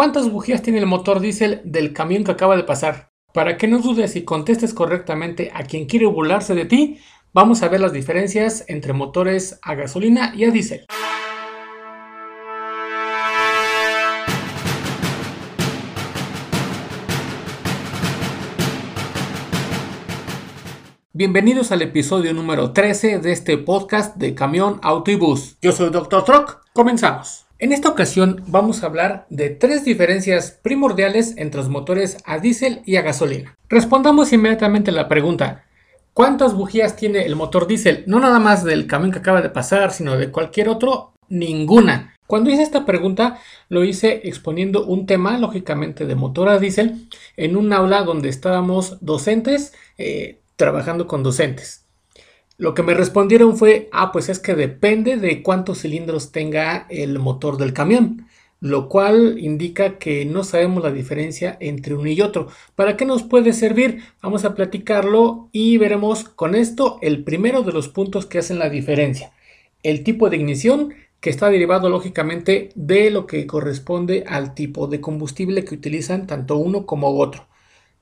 ¿Cuántas bujías tiene el motor diésel del camión que acaba de pasar? Para que no dudes y contestes correctamente a quien quiere burlarse de ti, vamos a ver las diferencias entre motores a gasolina y a diésel. Bienvenidos al episodio número 13 de este podcast de Camión, Auto y Bus. Yo soy Dr. Truck. Comenzamos. En esta ocasión vamos a hablar de tres diferencias primordiales entre los motores a diésel y a gasolina. Respondamos inmediatamente la pregunta, ¿cuántas bujías tiene el motor diésel? No nada más del camión que acaba de pasar, sino de cualquier otro, ninguna. Cuando hice esta pregunta lo hice exponiendo un tema, lógicamente, de motor a diésel en un aula donde estábamos docentes eh, trabajando con docentes. Lo que me respondieron fue, ah, pues es que depende de cuántos cilindros tenga el motor del camión, lo cual indica que no sabemos la diferencia entre uno y otro. ¿Para qué nos puede servir? Vamos a platicarlo y veremos con esto el primero de los puntos que hacen la diferencia. El tipo de ignición que está derivado lógicamente de lo que corresponde al tipo de combustible que utilizan tanto uno como otro.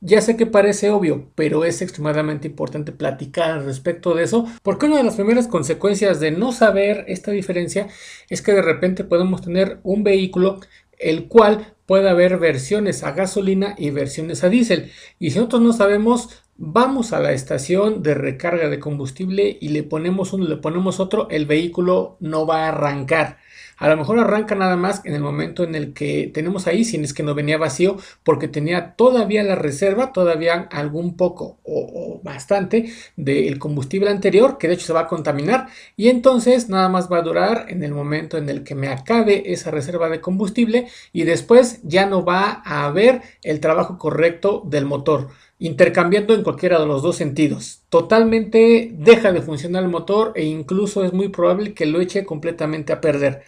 Ya sé que parece obvio, pero es extremadamente importante platicar al respecto de eso, porque una de las primeras consecuencias de no saber esta diferencia es que de repente podemos tener un vehículo el cual puede haber versiones a gasolina y versiones a diésel. Y si nosotros no sabemos, vamos a la estación de recarga de combustible y le ponemos uno, le ponemos otro, el vehículo no va a arrancar. A lo mejor arranca nada más en el momento en el que tenemos ahí, si es que no venía vacío, porque tenía todavía la reserva, todavía algún poco o, bastante del combustible anterior, que de hecho se va a contaminar, y entonces nada más va a durar en el momento en el que me acabe esa reserva de combustible y después ya no va a haber el trabajo correcto del motor intercambiando en cualquiera de los dos sentidos. Totalmente deja de funcionar el motor e incluso es muy probable que lo eche completamente a perder.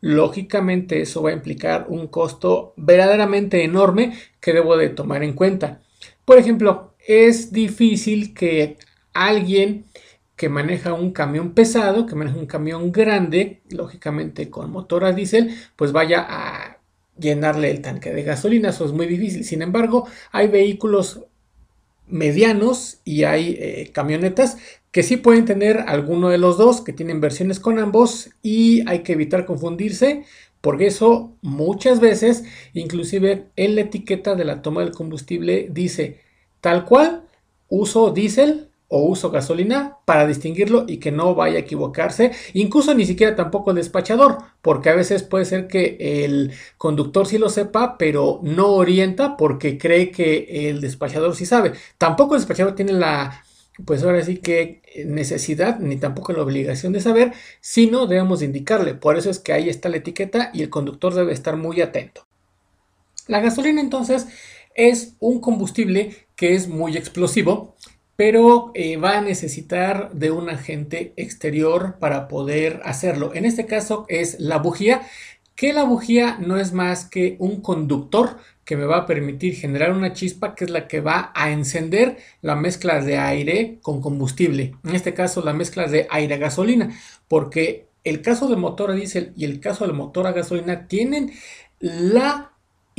Lógicamente eso va a implicar un costo verdaderamente enorme que debo de tomar en cuenta. Por ejemplo, es difícil que alguien que maneja un camión pesado, que maneja un camión grande, lógicamente con motor a diésel, pues vaya a llenarle el tanque de gasolina. Eso es muy difícil. Sin embargo, hay vehículos medianos y hay eh, camionetas que sí pueden tener alguno de los dos, que tienen versiones con ambos y hay que evitar confundirse porque eso muchas veces, inclusive en la etiqueta de la toma del combustible dice tal cual uso diésel o uso gasolina para distinguirlo y que no vaya a equivocarse, incluso ni siquiera tampoco el despachador, porque a veces puede ser que el conductor sí lo sepa, pero no orienta porque cree que el despachador sí sabe. Tampoco el despachador tiene la, pues ahora sí que necesidad ni tampoco la obligación de saber, sino debemos indicarle. Por eso es que ahí está la etiqueta y el conductor debe estar muy atento. La gasolina entonces es un combustible que es muy explosivo pero eh, va a necesitar de un agente exterior para poder hacerlo. En este caso es la bujía, que la bujía no es más que un conductor que me va a permitir generar una chispa que es la que va a encender la mezcla de aire con combustible. En este caso la mezcla de aire a gasolina, porque el caso del motor a diésel y el caso del motor a gasolina tienen la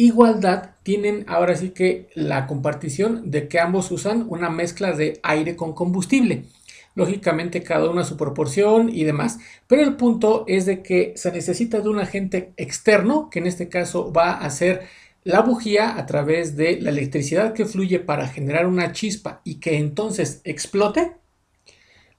igualdad tienen ahora sí que la compartición de que ambos usan una mezcla de aire con combustible. Lógicamente cada uno a su proporción y demás. Pero el punto es de que se necesita de un agente externo, que en este caso va a ser la bujía a través de la electricidad que fluye para generar una chispa y que entonces explote.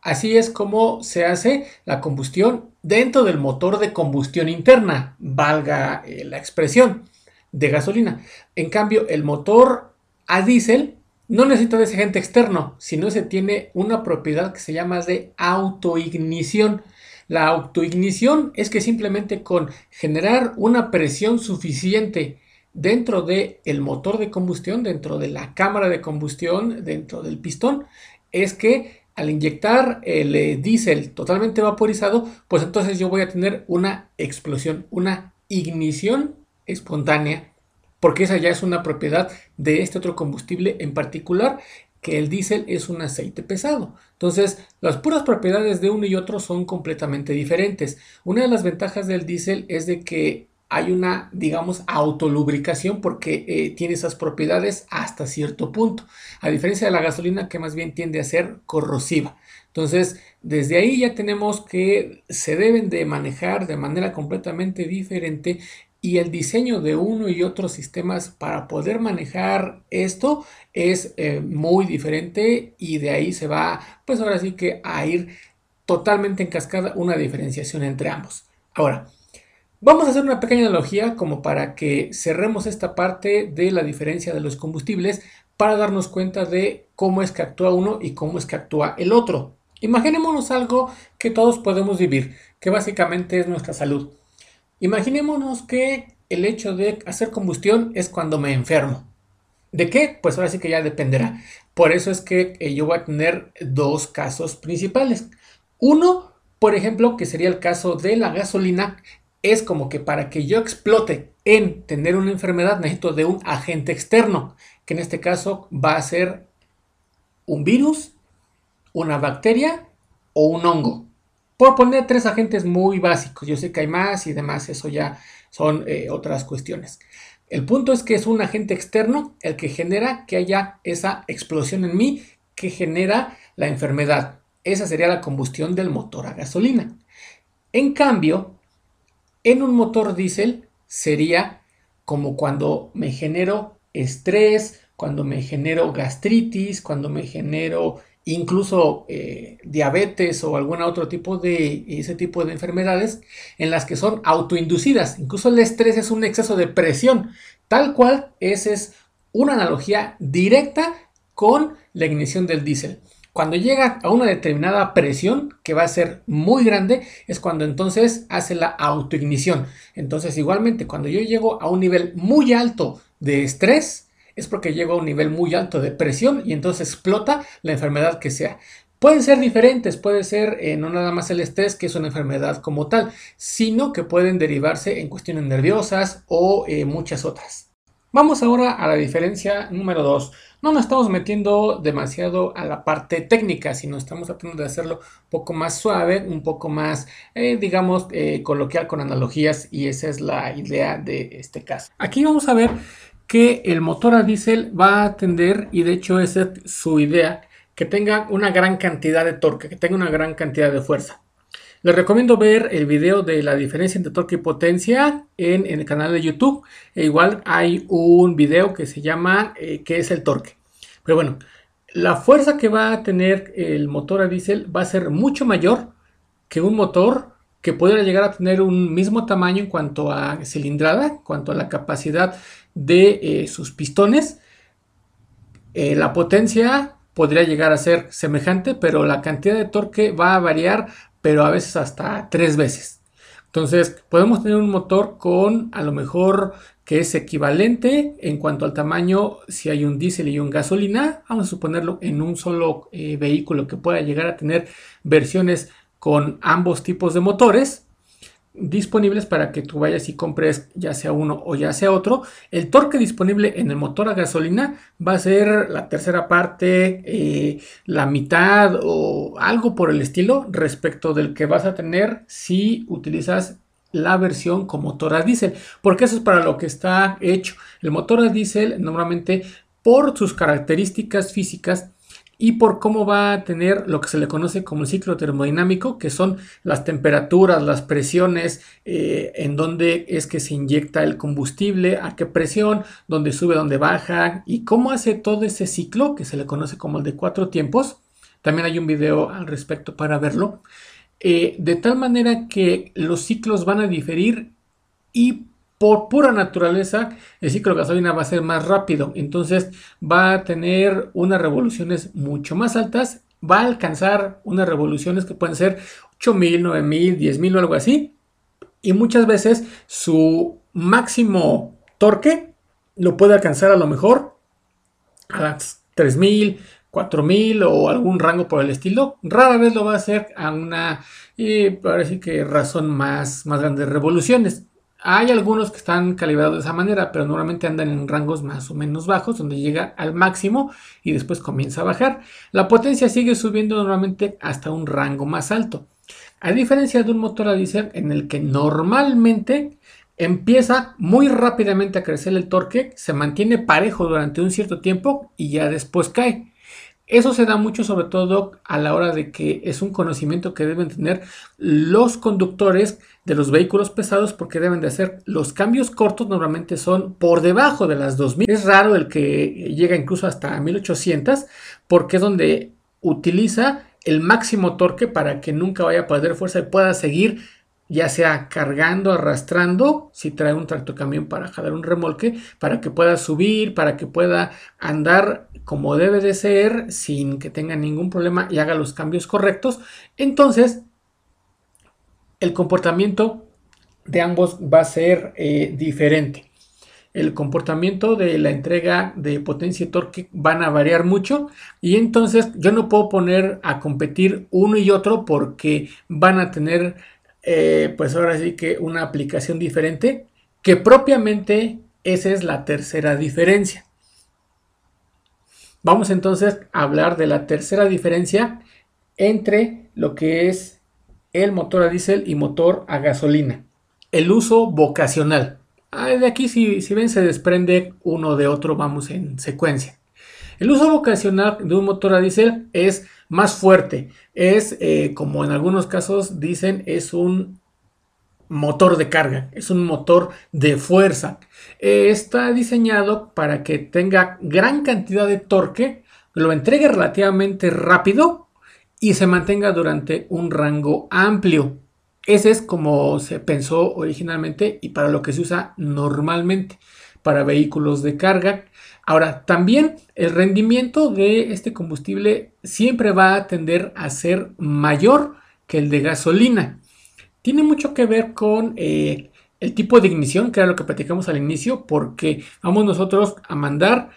Así es como se hace la combustión dentro del motor de combustión interna, valga eh, la expresión de gasolina. En cambio, el motor a diésel no necesita de ese agente externo, sino se tiene una propiedad que se llama de autoignición. La autoignición es que simplemente con generar una presión suficiente dentro del el motor de combustión, dentro de la cámara de combustión, dentro del pistón, es que al inyectar el eh, diésel totalmente vaporizado, pues entonces yo voy a tener una explosión, una ignición espontánea, porque esa ya es una propiedad de este otro combustible en particular, que el diésel es un aceite pesado. Entonces, las puras propiedades de uno y otro son completamente diferentes. Una de las ventajas del diésel es de que hay una, digamos, autolubricación porque eh, tiene esas propiedades hasta cierto punto, a diferencia de la gasolina que más bien tiende a ser corrosiva. Entonces, desde ahí ya tenemos que se deben de manejar de manera completamente diferente y el diseño de uno y otro sistemas para poder manejar esto es eh, muy diferente y de ahí se va, pues ahora sí que a ir totalmente en cascada una diferenciación entre ambos. Ahora, vamos a hacer una pequeña analogía como para que cerremos esta parte de la diferencia de los combustibles para darnos cuenta de cómo es que actúa uno y cómo es que actúa el otro. Imaginémonos algo que todos podemos vivir, que básicamente es nuestra salud. Imaginémonos que el hecho de hacer combustión es cuando me enfermo. ¿De qué? Pues ahora sí que ya dependerá. Por eso es que eh, yo voy a tener dos casos principales. Uno, por ejemplo, que sería el caso de la gasolina, es como que para que yo explote en tener una enfermedad necesito de un agente externo, que en este caso va a ser un virus, una bacteria o un hongo. Por poner tres agentes muy básicos, yo sé que hay más y demás, eso ya son eh, otras cuestiones. El punto es que es un agente externo el que genera que haya esa explosión en mí que genera la enfermedad. Esa sería la combustión del motor a gasolina. En cambio, en un motor diésel sería como cuando me genero estrés, cuando me genero gastritis, cuando me genero incluso eh, diabetes o algún otro tipo de ese tipo de enfermedades en las que son autoinducidas. Incluso el estrés es un exceso de presión, tal cual esa es una analogía directa con la ignición del diésel. Cuando llega a una determinada presión, que va a ser muy grande, es cuando entonces hace la autoignición. Entonces, igualmente, cuando yo llego a un nivel muy alto de estrés, es porque llego a un nivel muy alto de presión y entonces explota la enfermedad que sea. Pueden ser diferentes, puede ser eh, no nada más el estrés, que es una enfermedad como tal, sino que pueden derivarse en cuestiones nerviosas o eh, muchas otras. Vamos ahora a la diferencia número 2. No nos estamos metiendo demasiado a la parte técnica, sino estamos tratando de hacerlo un poco más suave, un poco más, eh, digamos, coloquial con analogías y esa es la idea de este caso. Aquí vamos a ver que el motor a diésel va a tender, y de hecho esa es su idea, que tenga una gran cantidad de torque, que tenga una gran cantidad de fuerza. Les recomiendo ver el video de la diferencia entre torque y potencia en, el canal de YouTube. E igual hay un video que se llama eh, ¿Qué es el torque? Pero bueno, la fuerza que va a tener el motor a diésel va a ser mucho mayor que un motor que pudiera llegar a tener un mismo tamaño en cuanto a cilindrada, en cuanto a la capacidad de eh, sus pistones. Eh, la potencia podría llegar a ser semejante, pero la cantidad de torque va a variar, pero a veces hasta tres veces. Entonces, podemos tener un motor con a lo mejor que es equivalente en cuanto al tamaño si hay un diésel y un gasolina. Vamos a suponerlo en un solo eh, vehículo que pueda llegar a tener versiones con ambos tipos de motores disponibles para que tú vayas y compres ya sea uno o ya sea otro. El torque disponible en el motor a gasolina va a ser la tercera parte, eh, la mitad o algo por el estilo respecto del que vas a tener si utilizas la versión con motor a diésel, porque eso es para lo que está hecho. El motor a diésel normalmente por sus características físicas y por cómo va a tener lo que se le conoce como el ciclo termodinámico, que son las temperaturas, las presiones, eh, en dónde es que se inyecta el combustible, a qué presión, dónde sube, dónde baja y cómo hace todo ese ciclo que se le conoce como el de cuatro tiempos. También hay un video al respecto para verlo. Eh, de tal manera que los ciclos van a diferir y por pura naturaleza, el ciclo de gasolina va a ser más rápido, entonces va a tener unas revoluciones mucho más altas, va a alcanzar unas revoluciones que pueden ser 8000, 9000, 10000 o algo así, y muchas veces su máximo torque lo puede alcanzar a lo mejor a las 3000, 4000 o algún rango por el estilo. Rara vez lo va a hacer a una, y parece que razón más, más grandes revoluciones. Hay algunos que están calibrados de esa manera, pero normalmente andan en rangos más o menos bajos, donde llega al máximo y después comienza a bajar. La potencia sigue subiendo normalmente hasta un rango más alto. A diferencia de un motor a diésel en el que normalmente empieza muy rápidamente a crecer el torque, se mantiene parejo durante un cierto tiempo y ya después cae. Eso se da mucho sobre todo a la hora de que es un conocimiento que deben tener los conductores de los vehículos pesados porque deben de hacer los cambios cortos normalmente son por debajo de las 2000. Es raro el que llega incluso hasta 1800 porque es donde utiliza el máximo torque para que nunca vaya a perder fuerza y pueda seguir ya sea cargando, arrastrando, si trae un tractocamión para jalar un remolque, para que pueda subir, para que pueda andar como debe de ser, sin que tenga ningún problema y haga los cambios correctos. Entonces, el comportamiento de ambos va a ser eh, diferente. El comportamiento de la entrega de potencia y torque van a variar mucho y entonces yo no puedo poner a competir uno y otro porque van a tener eh, pues ahora sí que una aplicación diferente, que propiamente esa es la tercera diferencia. Vamos entonces a hablar de la tercera diferencia entre lo que es el motor a diésel y motor a gasolina. El uso vocacional. Ah, de aquí, si, si ven, se desprende uno de otro, vamos en secuencia. El uso vocacional de un motor a diésel es más fuerte. Es, eh, como en algunos casos dicen, es un motor de carga, es un motor de fuerza. está diseñado para que tenga gran cantidad de torque, lo entregue relativamente rápido y se mantenga durante un rango amplio. Ese es como se pensó originalmente y para lo que se usa normalmente para vehículos de carga Ahora, también el rendimiento de este combustible siempre va a tender a ser mayor que el de gasolina. Tiene mucho que ver con eh, el tipo de ignición, que era lo que platicamos al inicio, porque vamos nosotros a mandar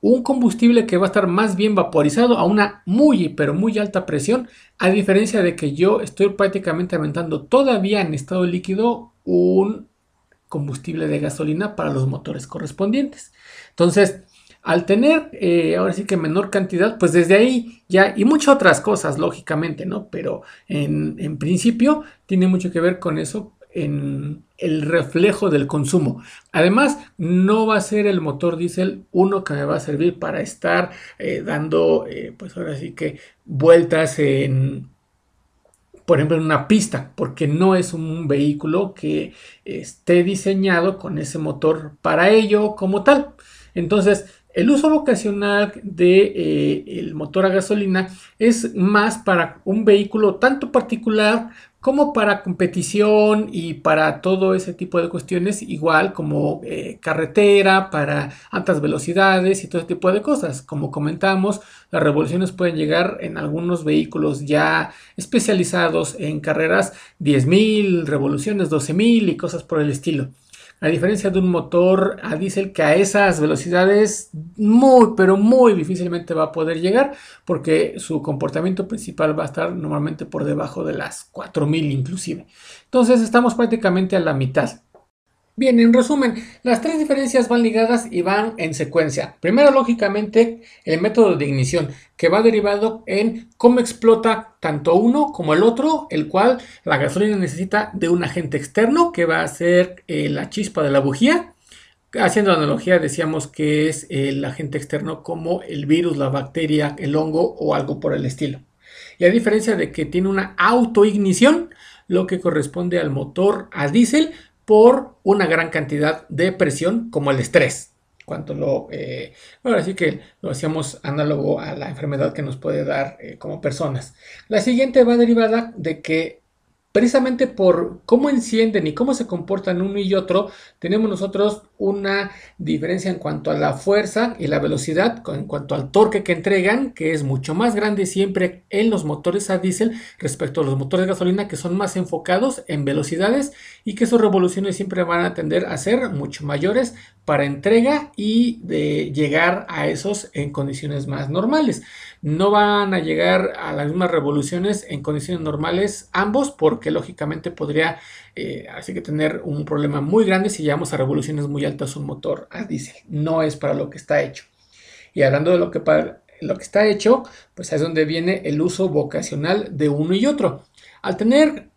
un combustible que va a estar más bien vaporizado a una muy, pero muy alta presión, a diferencia de que yo estoy prácticamente aventando todavía en estado líquido un combustible de gasolina para los motores correspondientes. Entonces, al tener eh, ahora sí que menor cantidad, pues desde ahí ya, y muchas otras cosas, lógicamente, ¿no? Pero en, principio tiene mucho que ver con eso, en el reflejo del consumo. Además, no va a ser el motor diésel uno que me va a servir para estar eh, dando, eh, pues ahora sí que vueltas en, por ejemplo, en una pista, porque no es un vehículo que esté diseñado con ese motor para ello como tal. Entonces, el uso vocacional del de, eh, motor a gasolina es más para un vehículo tanto particular como para competición y para todo ese tipo de cuestiones, igual como eh, carretera, para altas velocidades y todo ese tipo de cosas. Como comentamos, las revoluciones pueden llegar en algunos vehículos ya especializados en carreras 10.000 revoluciones, 12.000 y cosas por el estilo. A diferencia de un motor a diésel que a esas velocidades muy, pero muy difícilmente va a poder llegar porque su comportamiento principal va a estar normalmente por debajo de las 4000 inclusive. Entonces estamos prácticamente a la mitad. Bien, en resumen, las tres diferencias van ligadas y van en secuencia. Primero, lógicamente, el método de ignición, que va derivado en cómo explota tanto uno como el otro, el cual la gasolina necesita de un agente externo, que va a ser eh, la chispa de la bujía. Haciendo analogía, decíamos que es el agente externo como el virus, la bacteria, el hongo o algo por el estilo. Y a diferencia de que tiene una autoignición, lo que corresponde al motor a diésel, por una gran cantidad de presión como el estrés. Cuanto lo, eh, que lo hacíamos análogo a la enfermedad que nos puede dar eh, como personas. La siguiente va derivada de que precisamente por cómo encienden y cómo se comportan uno y otro, tenemos nosotros una diferencia en cuanto a la fuerza y la velocidad, en cuanto al torque que entregan, que es mucho más grande siempre en los motores a diésel respecto a los motores de gasolina que son más enfocados en velocidades y que sus revoluciones siempre van a tender a ser mucho mayores para entrega y de llegar a esos en condiciones más normales. No van a llegar a las mismas revoluciones en condiciones normales ambos porque lógicamente podría eh, así que tener un problema muy grande si llevamos a revoluciones muy altas un motor a diésel. No es para lo que está hecho. Y hablando de lo que, para, lo que está hecho, pues es donde viene el uso vocacional de uno y otro. Al tener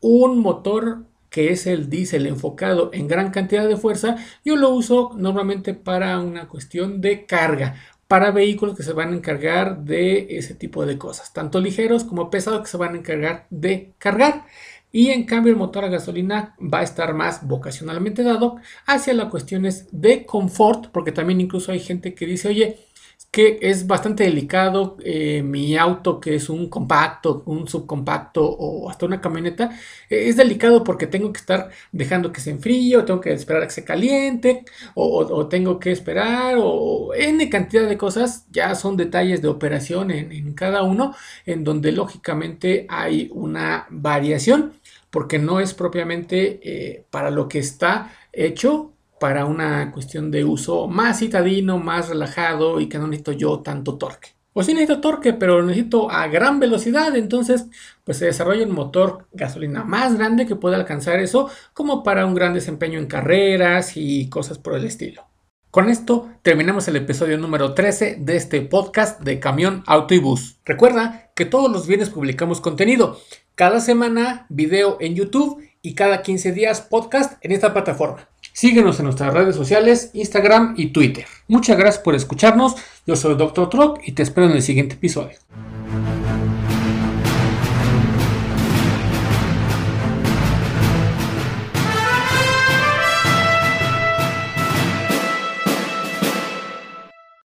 un motor que es el diésel enfocado en gran cantidad de fuerza, yo lo uso normalmente para una cuestión de carga, para vehículos que se van a encargar de ese tipo de cosas, tanto ligeros como pesados que se van a encargar de cargar. Y en cambio el motor a gasolina va a estar más vocacionalmente dado hacia las cuestiones de confort, porque también incluso hay gente que dice, oye, que es bastante delicado eh, mi auto que es un compacto, un subcompacto o hasta una camioneta, eh, es delicado porque tengo que estar dejando que se enfríe o tengo que esperar a que se caliente o, tengo que esperar o n cantidad de cosas, ya son detalles de operación en, cada uno en donde lógicamente hay una variación porque no es propiamente eh, para lo que está hecho para una cuestión de uso más citadino, más relajado y que no necesito yo tanto torque. O sí necesito torque, pero necesito a gran velocidad, entonces pues se desarrolla un motor gasolina más grande que pueda alcanzar eso como para un gran desempeño en carreras y cosas por el estilo. Con esto terminamos el episodio número 13 de este podcast de Camión, Auto y Bus. Recuerda que todos los viernes publicamos contenido. Cada semana video en YouTube y cada 15 días podcast en esta plataforma. Síguenos en nuestras redes sociales, Instagram y Twitter. Muchas gracias por escucharnos. Yo soy Dr. Truck y te espero en el siguiente episodio.